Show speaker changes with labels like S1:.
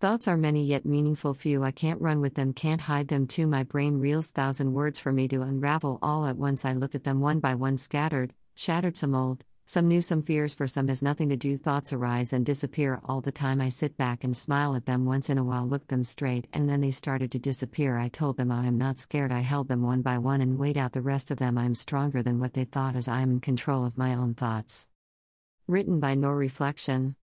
S1: Thoughts are many yet meaningful few. I can't run with them, can't hide them too. My brain reels thousand words for me to unravel all at once. I look at them one by one, scattered, shattered, some old, some new, some fears for some has nothing to do. Thoughts arise and disappear all the time. I sit back and smile at them once in a while, look them straight, and then they started to disappear. I told them I am not scared. I held them one by one and weighed out the rest of them. I am stronger than what they thought as I am in control of my own thoughts. Written by No Reflection.